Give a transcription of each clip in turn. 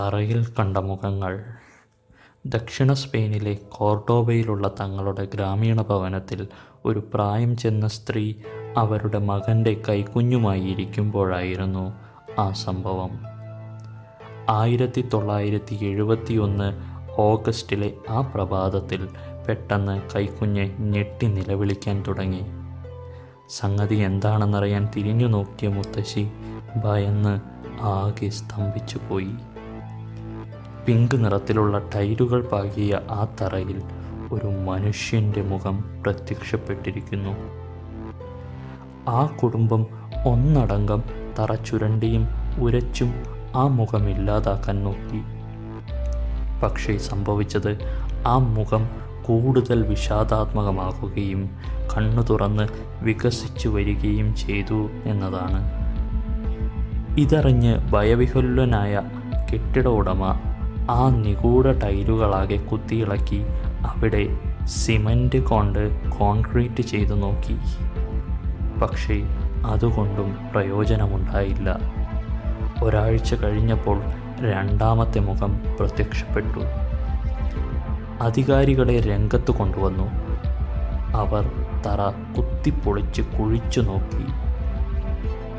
തറയിൽ കണ്ട മുഖങ്ങൾ. ദക്ഷിണ സ്പെയിനിലെ കോർഡോബയിലുള്ള തങ്ങളുടെ ഗ്രാമീണ ഭവനത്തിൽ ഒരു പ്രായം ചെന്ന സ്ത്രീ അവരുടെ മകന്റെ കൈക്കുഞ്ഞുമായി ഇരിക്കുമ്പോഴായിരുന്നു ആ സംഭവം. ആയിരത്തി തൊള്ളായിരത്തി എഴുപത്തി ഒന്ന് ഓഗസ്റ്റിലെ ആ പ്രഭാതത്തിൽ പെട്ടെന്ന് കൈക്കുഞ്ഞ് ഞെട്ടി നിലവിളിക്കാൻ തുടങ്ങി. സംഗതി എന്താണെന്നറിയാൻ തിരിഞ്ഞു നോക്കിയ മുത്തശ്ശി ഭയന്ന് ആകെ സ്തംഭിച്ചു പോയി പിങ്ക് നിറത്തിലുള്ള ടൈലുകൾ പാകിയ ആ തറയിൽ ഒരു മനുഷ്യന്റെ മുഖം പ്രത്യക്ഷപ്പെട്ടിരിക്കുന്നു. ആ കുടുംബം ഒന്നടങ്കം തറ ചുരണ്ടിയും ഉരച്ചും ആ മുഖം ഇല്ലാതാക്കാൻ നോക്കി. പക്ഷേ സംഭവിച്ചത് ആ മുഖം കൂടുതൽ വിഷാദാത്മകമാകുകയും കണ്ണു തുറന്ന് വികസിച്ചു വരികയും ചെയ്തു എന്നതാണ്. ഇതറിഞ്ഞ് ഭയവിഹുല്ലനായ കെട്ടിട ഉടമ ആ നിഗൂഢ ടൈലുകളാകെ കുത്തിയിളക്കി അവിടെ സിമന്റ് കൊണ്ട് കോൺക്രീറ്റ് ചെയ്തു നോക്കി. പക്ഷേ അതുകൊണ്ടും പ്രയോജനമുണ്ടായില്ല. ഒരാഴ്ച കഴിഞ്ഞപ്പോൾ രണ്ടാമത്തെ മുഖം പ്രത്യക്ഷപ്പെട്ടു. അധികാരികളെ രംഗത്ത് കൊണ്ടുവന്നു. അവർ തറ കുത്തിപ്പൊളിച്ച് കുഴിച്ചു നോക്കി.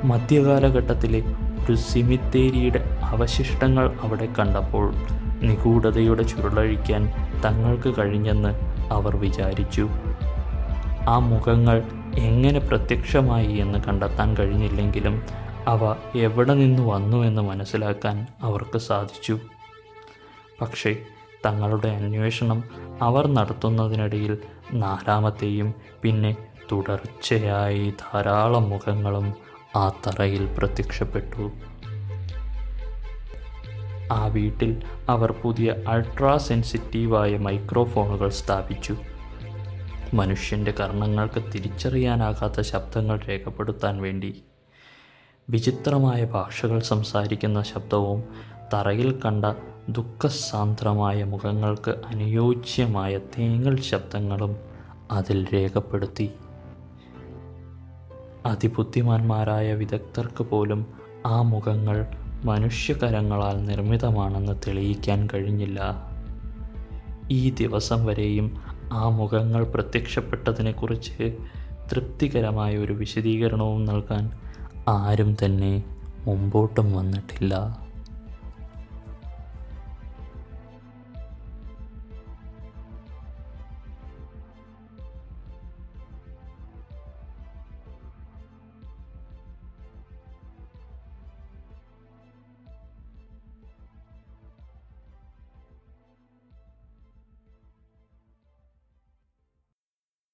മധ്യകാലഘട്ടത്തിലെ ഒരു സിമിത്തേരിയുടെ അവശിഷ്ടങ്ങൾ അവിടെ കണ്ടപ്പോൾ നിഗൂഢതയുടെ ചുരുളഴിക്കാൻ തങ്ങൾക്ക് കഴിഞ്ഞെന്ന് അവർ വിചാരിച്ചു. ആ മുഖങ്ങൾ എങ്ങനെ പ്രത്യക്ഷമായി എന്ന് കണ്ടെത്താൻ കഴിഞ്ഞില്ലെങ്കിലും അവ എവിടെ നിന്ന് വന്നു എന്ന് മനസ്സിലാക്കാൻ അവർക്ക് സാധിച്ചു. പക്ഷേ തങ്ങളുടെ അന്വേഷണം അവർ നടത്തുന്നതിനിടയിൽ നാലാമത്തെയും പിന്നെ തുടർച്ചയായി ധാരാളം മുഖങ്ങളും ആ തറയിൽ പ്രത്യക്ഷപ്പെട്ടു. ആ വീട്ടിൽ അവർ പുതിയ അൾട്രാ സെൻസിറ്റീവായ മൈക്രോഫോണുകൾ സ്ഥാപിച്ചു. മനുഷ്യന്റെ കർണങ്ങൾക്ക് തിരിച്ചറിയാനാകാത്ത ശബ്ദങ്ങൾ രേഖപ്പെടുത്താൻ വേണ്ടി വിചിത്രമായ ഭാഷകൾ സംസാരിക്കുന്ന ശബ്ദവും തറയിൽ കണ്ട ദുഃഖസാന്ദ്രമായ മുഖങ്ങൾക്ക് അനുയോജ്യമായ തേങ്ങൽ ശബ്ദങ്ങളും അതിൽ രേഖപ്പെടുത്തി. അതിബുദ്ധിമാന്മാരായ വിദഗ്ധർക്ക് പോലും ആ മുഖങ്ങൾ മനുഷ്യകരങ്ങളാൽ നിർമ്മിതമാണെന്ന് തെളിയിക്കാൻ കഴിഞ്ഞില്ല. ഈ ദിവസം വരെയും ആ മുഖങ്ങൾ പ്രത്യക്ഷപ്പെട്ടതിനെക്കുറിച്ച് തൃപ്തികരമായ ഒരു വിശദീകരണവും നൽകാൻ ആരും തന്നെ മുമ്പോട്ടും വന്നിട്ടില്ല.